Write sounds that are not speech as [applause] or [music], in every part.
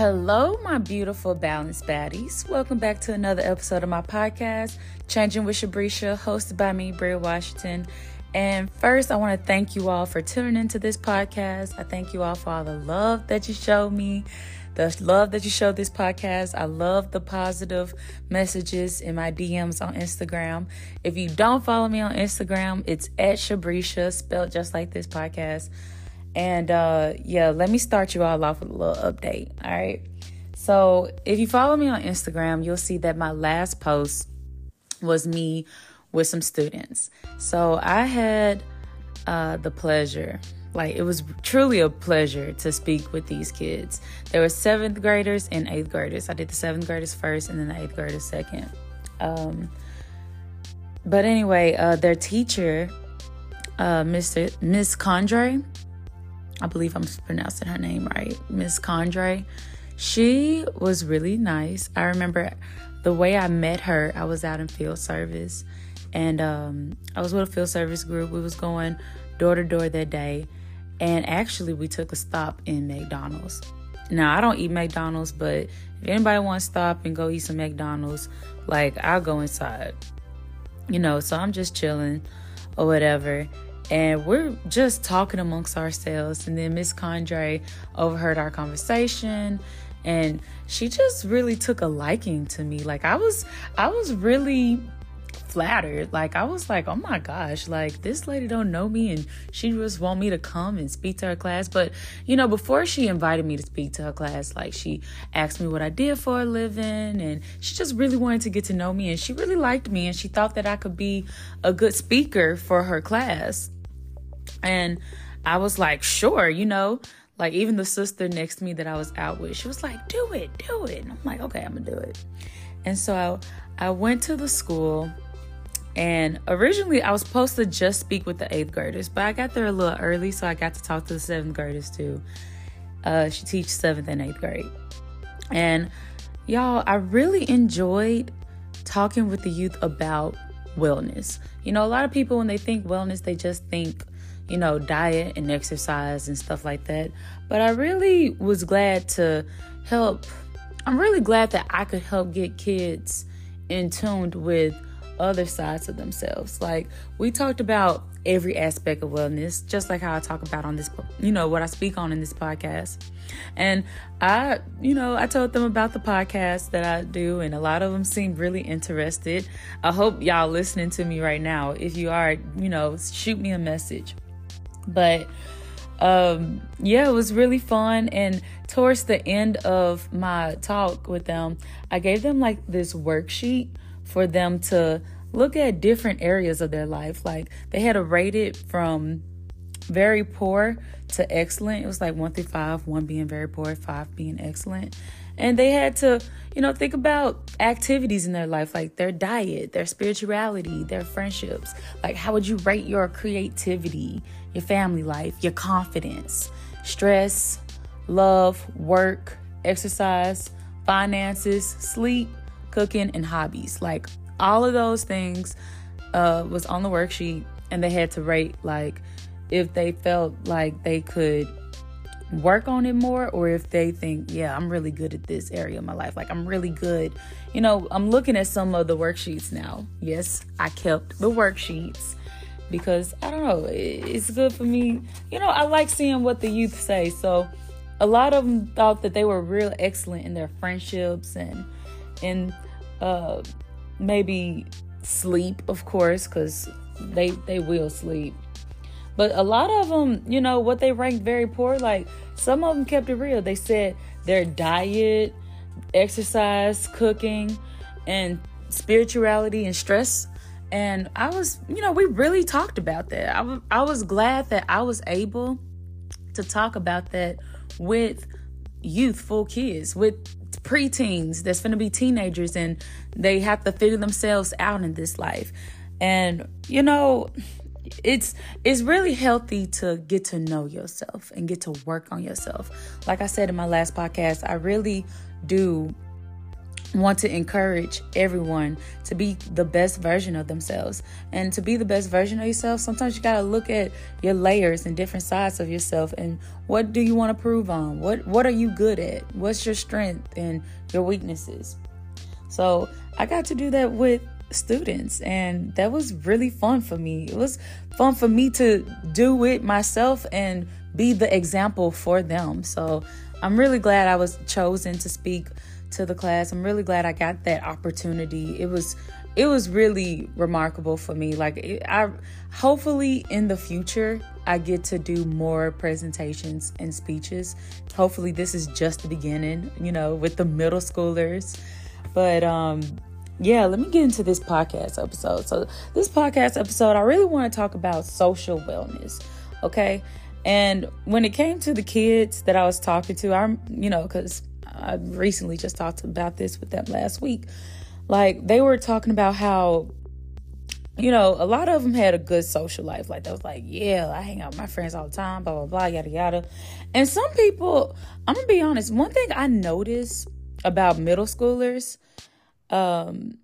Hello, my beautiful balanced baddies. Welcome back to another episode of my podcast, Changing with Shabrisha, hosted by me, Bria Washington. And first, I want to thank you all for tuning into this podcast. I thank you all for all the love that you show me, the love that you show this podcast. I love the positive messages in my DMs on Instagram. If you don't follow me on Instagram, it's at Shabrisha, spelled just like this podcast. And uh, yeah, let me start you all off with a little update. All right. So if you follow me on Instagram, you'll see that my last post was me with some students. So I had uh, the pleasure, like it was truly a pleasure to speak with these kids. There were seventh graders and eighth graders. I did the seventh graders first and then the eighth graders second. Um, but anyway, uh, their teacher, uh, Mr. Miss Condre, I believe I'm pronouncing her name right, Miss Condre. She was really nice. I remember the way I met her, I was out in field service and um, I was with a field service group. We was going door to door that day. And actually we took a stop in McDonald's. Now I don't eat McDonald's, but if anybody wants to stop and go eat some McDonald's, like I'll go inside. You know, so I'm just chilling or whatever and we're just talking amongst ourselves. And then Miss Condre overheard our conversation and she just really took a liking to me. Like I was I was really flattered. Like I was like, oh my gosh, like this lady don't know me and she just want me to come and speak to her class. But you know, before she invited me to speak to her class, like she asked me what I did for a living and she just really wanted to get to know me and she really liked me and she thought that I could be a good speaker for her class. And I was like, sure, you know, like even the sister next to me that I was out with, she was like, do it, do it. And I'm like, okay, I'm gonna do it. And so I, I went to the school and originally I was supposed to just speak with the eighth graders, but I got there a little early, so I got to talk to the seventh graders too. Uh, she teaches seventh and eighth grade. And y'all, I really enjoyed talking with the youth about wellness. You know, a lot of people, when they think wellness, they just think you know, diet and exercise and stuff like that. But I really was glad to help. I'm really glad that I could help get kids in tuned with other sides of themselves. Like we talked about every aspect of wellness, just like how I talk about on this, you know, what I speak on in this podcast. And I, you know, I told them about the podcast that I do, and a lot of them seemed really interested. I hope y'all listening to me right now. If you are, you know, shoot me a message. But um, yeah, it was really fun. And towards the end of my talk with them, I gave them like this worksheet for them to look at different areas of their life. Like they had to rate it from very poor to excellent. It was like one through five, one being very poor, five being excellent. And they had to, you know, think about activities in their life, like their diet, their spirituality, their friendships. Like, how would you rate your creativity, your family life, your confidence, stress, love, work, exercise, finances, sleep, cooking, and hobbies? Like, all of those things uh, was on the worksheet, and they had to rate, like, if they felt like they could work on it more or if they think, yeah, I'm really good at this area of my life. Like, I'm really good. You know, I'm looking at some of the worksheets now. Yes, I kept the worksheets because I don't know, it's good for me. You know, I like seeing what the youth say. So, a lot of them thought that they were real excellent in their friendships and in uh, maybe sleep, of course, because they they will sleep but a lot of them, you know, what they ranked very poor, like some of them kept it real. They said their diet, exercise, cooking, and spirituality and stress. And I was, you know, we really talked about that. I, w- I was glad that I was able to talk about that with youthful kids, with preteens that's going to be teenagers and they have to figure themselves out in this life. And, you know, it's it's really healthy to get to know yourself and get to work on yourself. Like I said in my last podcast, I really do want to encourage everyone to be the best version of themselves. And to be the best version of yourself, sometimes you got to look at your layers and different sides of yourself and what do you want to prove on? What what are you good at? What's your strength and your weaknesses? So, I got to do that with students and that was really fun for me. It was fun for me to do it myself and be the example for them. So, I'm really glad I was chosen to speak to the class. I'm really glad I got that opportunity. It was it was really remarkable for me. Like it, I hopefully in the future I get to do more presentations and speeches. Hopefully this is just the beginning, you know, with the middle schoolers. But um yeah, let me get into this podcast episode. So, this podcast episode, I really want to talk about social wellness. Okay. And when it came to the kids that I was talking to, I'm, you know, because I recently just talked about this with them last week. Like they were talking about how you know, a lot of them had a good social life. Like they was like, yeah, I hang out with my friends all the time, blah blah blah, yada yada. And some people, I'm gonna be honest. One thing I notice about middle schoolers, um,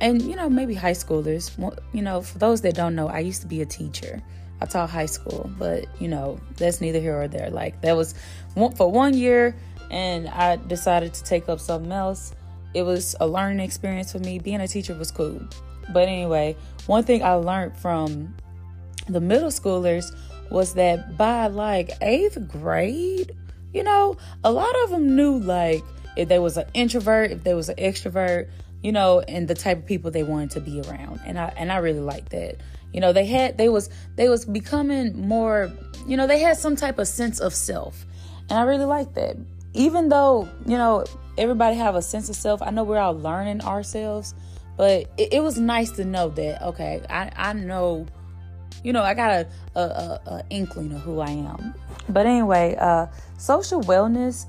and you know maybe high schoolers. You know, for those that don't know, I used to be a teacher. I taught high school, but you know that's neither here or there. Like that was for one year and I decided to take up something else. It was a learning experience for me. Being a teacher was cool. But anyway, one thing I learned from the middle schoolers was that by like eighth grade, you know, a lot of them knew like if they was an introvert, if they was an extrovert, you know, and the type of people they wanted to be around. And I and I really liked that. You know, they had they was they was becoming more, you know, they had some type of sense of self. And I really liked that even though you know everybody have a sense of self i know we're all learning ourselves but it, it was nice to know that okay i, I know you know i got a, a, a, a inkling of who i am. But anyway uh, social wellness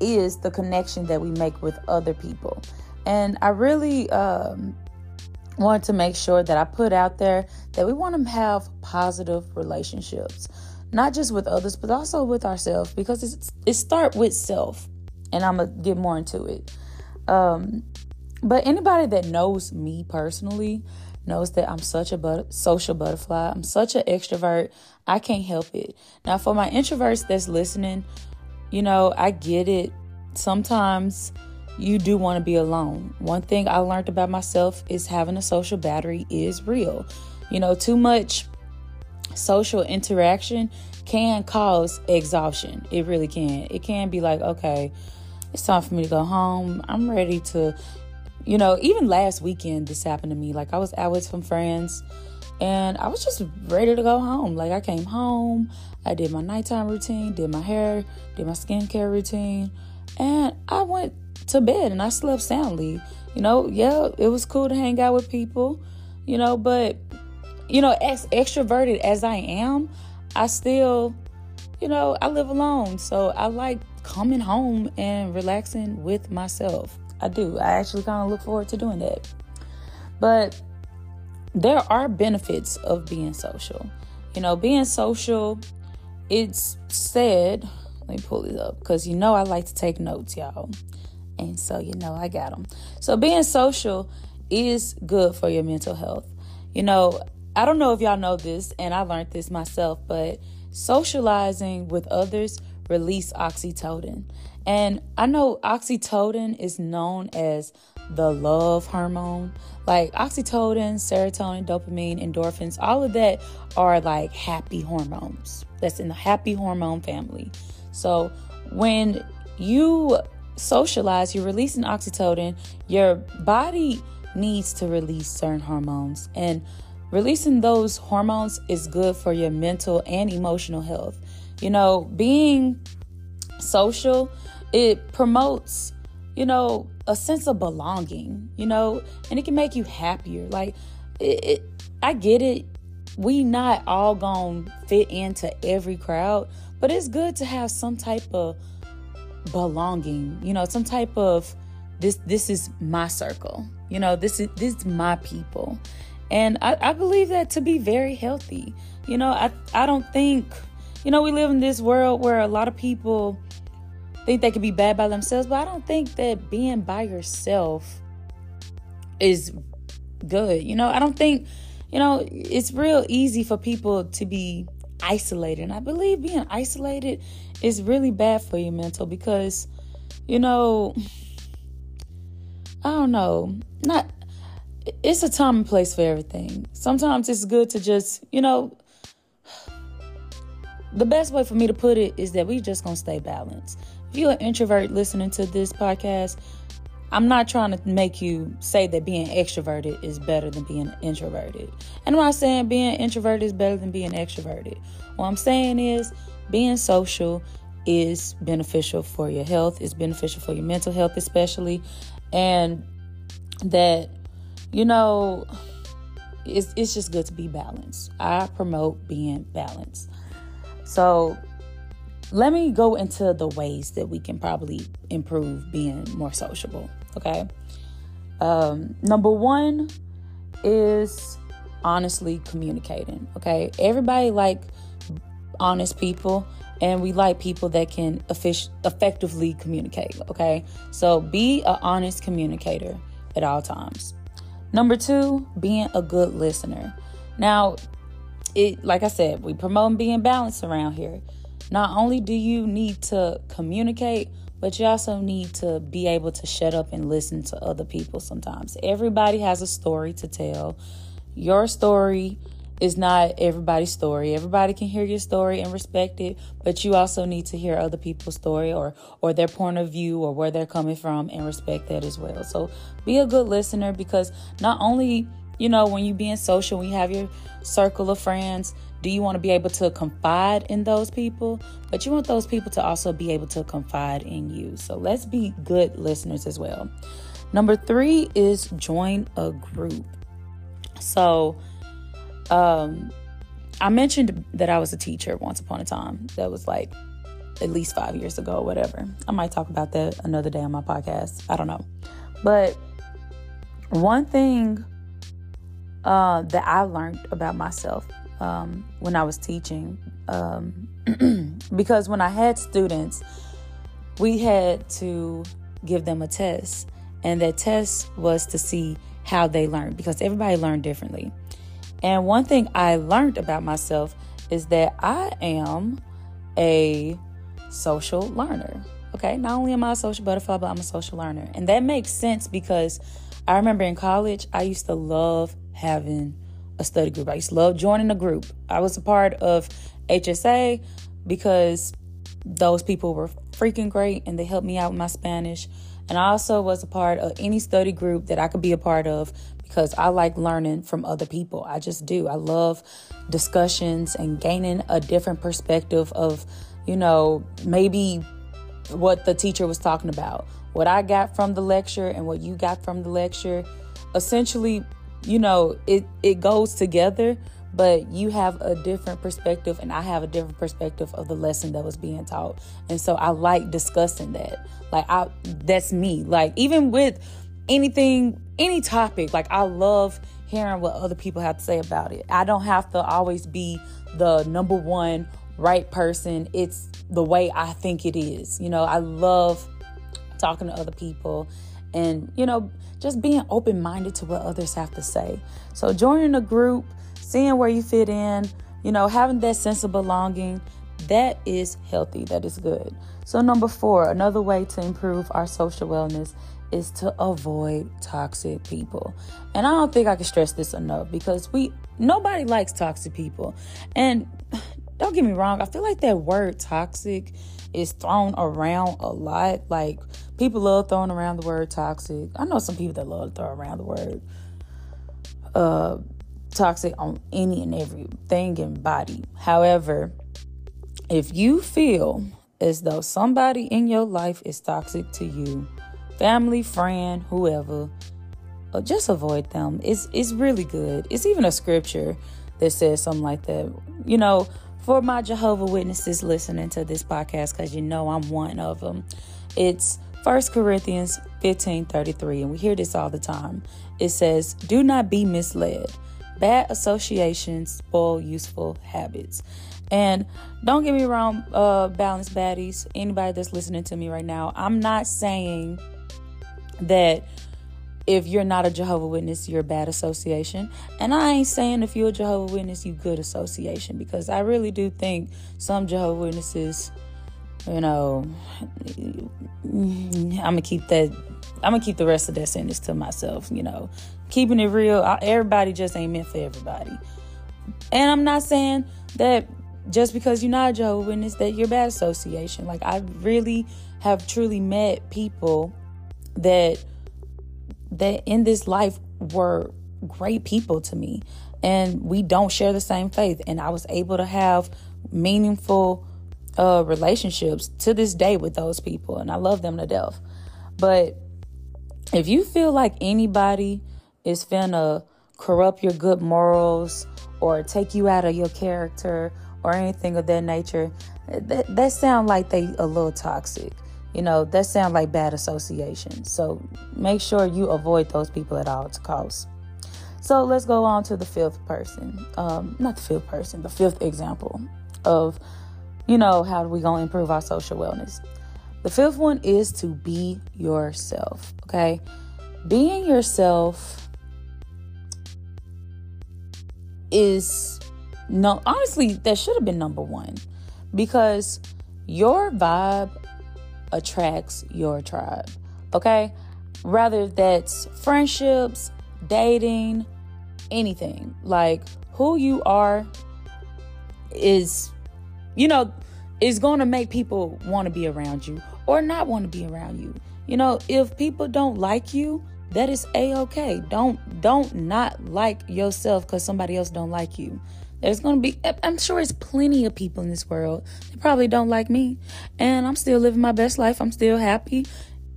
is the connection that we make with other people. And i really um, want to make sure that i put out there that we want to have positive relationships not just with others, but also with ourselves because it's, it start with self. And I'm to get more into it. Um, but anybody that knows me personally knows that I'm such a but- social butterfly. I'm such an extrovert. I can't help it. Now, for my introverts that's listening, you know, I get it. Sometimes you do want to be alone. One thing I learned about myself is having a social battery is real. You know, too much social interaction can cause exhaustion. It really can. It can be like, okay, it's time for me to go home. I'm ready to, you know, even last weekend, this happened to me. Like, I was out with some friends and I was just ready to go home. Like, I came home, I did my nighttime routine, did my hair, did my skincare routine, and I went to bed and I slept soundly. You know, yeah, it was cool to hang out with people, you know, but you know, as extroverted as I am, I still, you know, I live alone. So I like coming home and relaxing with myself. I do. I actually kind of look forward to doing that. But there are benefits of being social. You know, being social, it's said, let me pull this up because you know I like to take notes, y'all. And so, you know, I got them. So, being social is good for your mental health. You know, I don't know if y'all know this, and I learned this myself, but socializing with others release oxytocin. And I know oxytocin is known as the love hormone. Like oxytocin, serotonin, dopamine, endorphins, all of that are like happy hormones. That's in the happy hormone family. So when you socialize, you're releasing oxytocin, your body needs to release certain hormones. And Releasing those hormones is good for your mental and emotional health. You know, being social, it promotes, you know, a sense of belonging, you know, and it can make you happier. Like, it, it I get it. We not all gonna fit into every crowd, but it's good to have some type of belonging, you know, some type of this this is my circle. You know, this is this is my people. And I, I believe that to be very healthy. You know, I, I don't think, you know, we live in this world where a lot of people think they could be bad by themselves, but I don't think that being by yourself is good. You know, I don't think, you know, it's real easy for people to be isolated. And I believe being isolated is really bad for your mental because, you know, I don't know, not it's a time and place for everything. Sometimes it's good to just, you know, the best way for me to put it is that we just gonna stay balanced. If you're an introvert listening to this podcast, I'm not trying to make you say that being extroverted is better than being introverted. And I'm not saying being introverted is better than being extroverted. What I'm saying is being social is beneficial for your health, it's beneficial for your mental health, especially. And that, you know, it's, it's just good to be balanced. I promote being balanced. So let me go into the ways that we can probably improve being more sociable. Okay. Um, number one is honestly communicating. Okay. Everybody like honest people and we like people that can effic- effectively communicate. Okay. So be an honest communicator at all times. Number two, being a good listener. Now, it like I said, we promote being balanced around here. Not only do you need to communicate, but you also need to be able to shut up and listen to other people sometimes. Everybody has a story to tell. Your story is not everybody's story. Everybody can hear your story and respect it, but you also need to hear other people's story or or their point of view or where they're coming from and respect that as well. So be a good listener because not only, you know, when you being social, when you have your circle of friends, do you want to be able to confide in those people? But you want those people to also be able to confide in you. So let's be good listeners as well. Number three is join a group. So, um, I mentioned that I was a teacher once upon a time. That was like at least five years ago, whatever. I might talk about that another day on my podcast. I don't know. But one thing uh, that I learned about myself um, when I was teaching, um, [clears throat] because when I had students, we had to give them a test, and that test was to see how they learned because everybody learned differently. And one thing I learned about myself is that I am a social learner. Okay, not only am I a social butterfly, but I'm a social learner. And that makes sense because I remember in college, I used to love having a study group. I used to love joining a group. I was a part of HSA because those people were freaking great and they helped me out with my Spanish. And I also was a part of any study group that I could be a part of because I like learning from other people. I just do. I love discussions and gaining a different perspective of, you know, maybe what the teacher was talking about. What I got from the lecture and what you got from the lecture, essentially, you know, it it goes together, but you have a different perspective and I have a different perspective of the lesson that was being taught. And so I like discussing that. Like I that's me. Like even with anything, any topic. Like I love hearing what other people have to say about it. I don't have to always be the number one right person. It's the way I think it is. You know, I love talking to other people and, you know, just being open minded to what others have to say. So joining a group, seeing where you fit in, you know, having that sense of belonging, that is healthy. That is good. So, number four, another way to improve our social wellness is to avoid toxic people. And I don't think I can stress this enough because we nobody likes toxic people. And [sighs] don't get me wrong, I feel like that word toxic is thrown around a lot. Like people love throwing around the word toxic. I know some people that love to throw around the word uh toxic on any and everything and body. However, if you feel as though somebody in your life is toxic to you, family, friend, whoever, uh, just avoid them. It's it's really good. It's even a scripture that says something like that. You know, for my Jehovah Witnesses listening to this podcast, because you know I'm one of them. It's First Corinthians 15 33, and we hear this all the time. It says, Do not be misled. Bad associations spoil useful habits. And don't get me wrong, uh, balance baddies, anybody that's listening to me right now, I'm not saying that if you're not a Jehovah Witness, you're a bad association. And I ain't saying if you're a Jehovah Witness, you good association because I really do think some Jehovah Witnesses, you know, I'm gonna keep that. I'm gonna keep the rest of that sentence to myself. You know, keeping it real. Everybody just ain't meant for everybody. And I'm not saying that just because you're not a Jehovah Witness that you're bad association. Like I really have truly met people that that in this life were great people to me. And we don't share the same faith. And i was able to have meaningful uh, relationships to this day with those people. And i love them to death. But if you feel like anybody is finna corrupt your good morals or take you out of your character or anything of that nature that, that sound like they a little toxic you know, that sound like bad association. So make sure you avoid those people at all costs. So let's go on to the fifth person. Um, not the fifth person, the fifth example of, you know, how we to improve our social wellness. The fifth one is to be yourself, okay? Being yourself is no honestly that should have been number 1 because your vibe attracts your tribe. Okay? Rather that's friendships, dating, anything. Like who you are is you know is going to make people want to be around you or not want to be around you. You know, if people don't like you, that is a-okay. Don't don't not like yourself cuz somebody else don't like you. There's going to be, I'm sure there's plenty of people in this world that probably don't like me. And I'm still living my best life. I'm still happy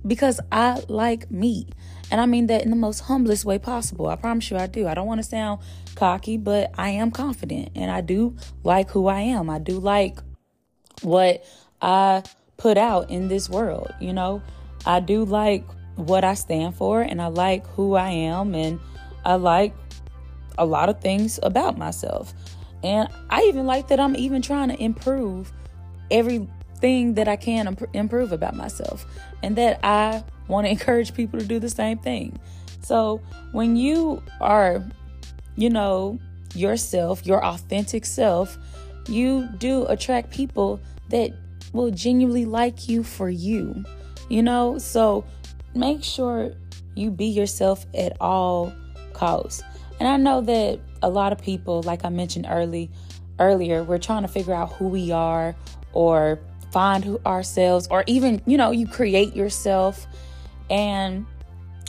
because I like me. And I mean that in the most humblest way possible. I promise you I do. I don't want to sound cocky, but I am confident and I do like who I am. I do like what I put out in this world. You know, I do like what I stand for and I like who I am and I like a lot of things about myself. And I even like that I'm even trying to improve everything that I can improve about myself and that I want to [laughs] encourage people to do the same thing. So when you are, you know, yourself, your authentic self, you do attract people that will genuinely like you for you. You know, so make sure you be yourself at all costs. And I know that a lot of people, like I mentioned early earlier, we're trying to figure out who we are or find who ourselves or even, you know, you create yourself. And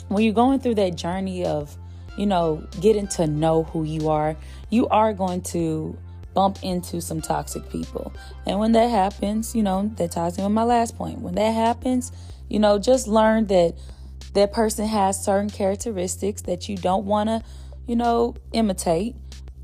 when you're going through that journey of, you know, getting to know who you are, you are going to bump into some toxic people. And when that happens, you know, that ties in with my last point. When that happens, you know, just learn that that person has certain characteristics that you don't want to you know, imitate.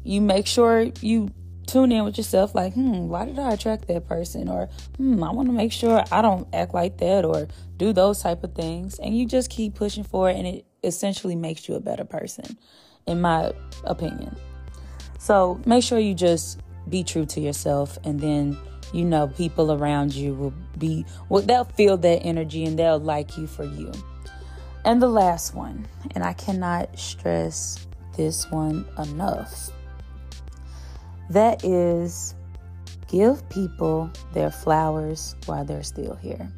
You make sure you tune in with yourself like, hmm, why did I attract that person? Or, hmm, I want to make sure I don't act like that or do those type of things. And you just keep pushing for it, and it essentially makes you a better person, in my opinion. So make sure you just be true to yourself, and then you know people around you will be well, they'll feel that energy and they'll like you for you. And the last one, and I cannot stress this one enough. That is, give people their flowers while they're still here.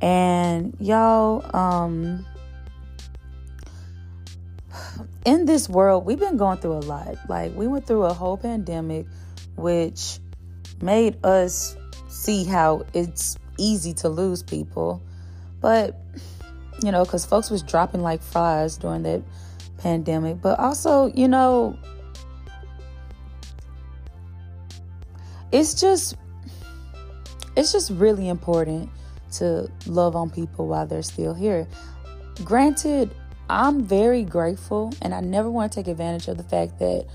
And y'all, um, in this world, we've been going through a lot. Like, we went through a whole pandemic, which made us see how it's easy to lose people. But, you know, because folks was dropping like flies during that pandemic, but also, you know, it's just it's just really important to love on people while they're still here. Granted, I'm very grateful and I never want to take advantage of the fact that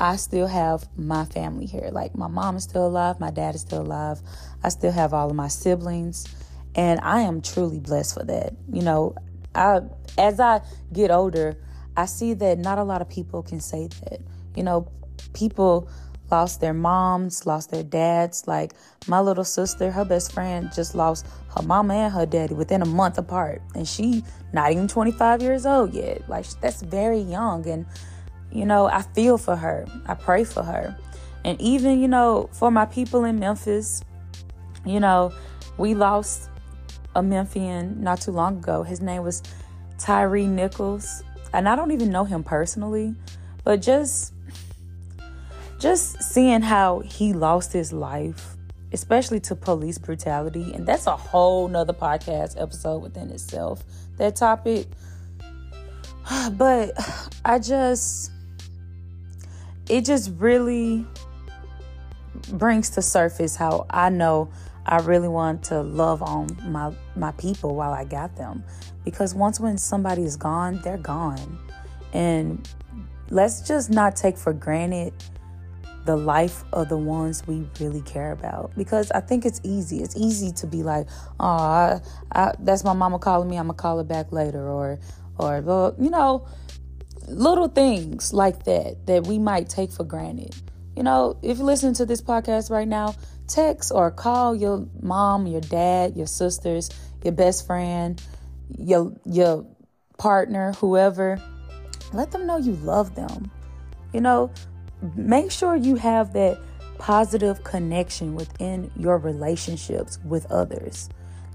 I still have my family here. Like my mom is still alive, my dad is still alive. I still have all of my siblings and I am truly blessed for that. You know, I as I get older, I see that not a lot of people can say that. You know, people lost their moms, lost their dads. Like my little sister, her best friend just lost her mama and her daddy within a month apart. And she not even 25 years old yet. Like that's very young. And, you know, I feel for her. I pray for her. And even, you know, for my people in Memphis, you know, we lost a Memphian not too long ago. His name was Tyre Nichols. And I don't even know him personally, but just just seeing how he lost his life, especially to police brutality, and that's a whole nother podcast episode within itself. That topic. [sighs] But I just it just really brings to surface how I know I really want to love on my my people while I got them because once when somebody is gone, they're gone. And let's just not take for granted the life of the ones we really care about because I think it's easy. It's easy to be like, "Oh, I, I, that's my mama calling me. I'm gonna call her back later," or, or you know, little things like that that we might take for granted. You know, if you're listening to this podcast right now, text or call your mom, your dad, your sisters, your best friend, your your partner, whoever. Let them know you love them. You know, make sure you have that positive connection within your relationships with others.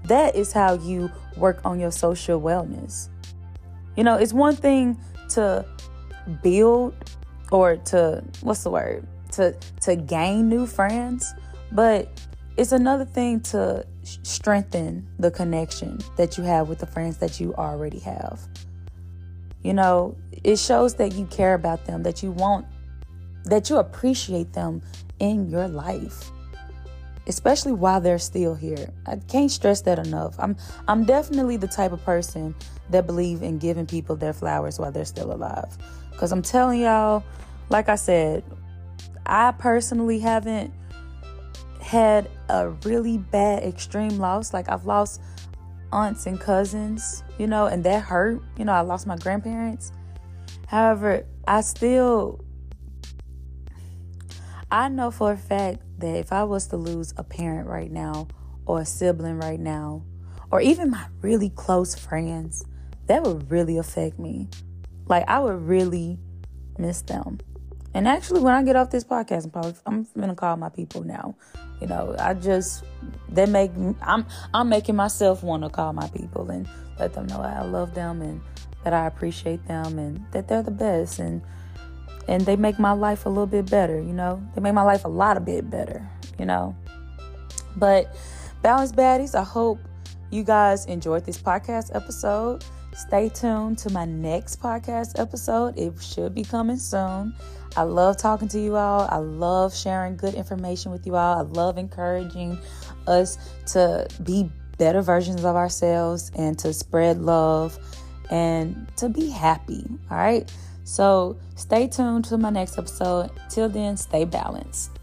That is how you work on your social wellness. You know, it's one thing to build or to what's the word? To to gain new friends, but it's another thing to strengthen the connection that you have with the friends that you already have. You know, it shows that you care about them, that you want that you appreciate them in your life especially while they're still here. I can't stress that enough. I'm I'm definitely the type of person that believe in giving people their flowers while they're still alive. Cuz I'm telling y'all, like I said, I personally haven't had a really bad extreme loss. Like I've lost aunts and cousins, you know, and that hurt. You know, I lost my grandparents. However, I still I know for a fact that if I was to lose a parent right now, or a sibling right now, or even my really close friends, that would really affect me. Like I would really miss them. And actually, when I get off this podcast, I'm probably I'm gonna call my people now. You know, I just they make I'm I'm making myself want to call my people and let them know I love them and that I appreciate them and that they're the best and and they make my life a little bit better, you know. They make my life a lot a bit better, you know. But balance baddies, I hope you guys enjoyed this podcast episode. Stay tuned to my next podcast episode. It should be coming soon. I love talking to you all. I love sharing good information with you all. I love encouraging us to be better versions of ourselves and to spread love and to be happy. All right. So stay tuned to my next episode. Till then, stay balanced.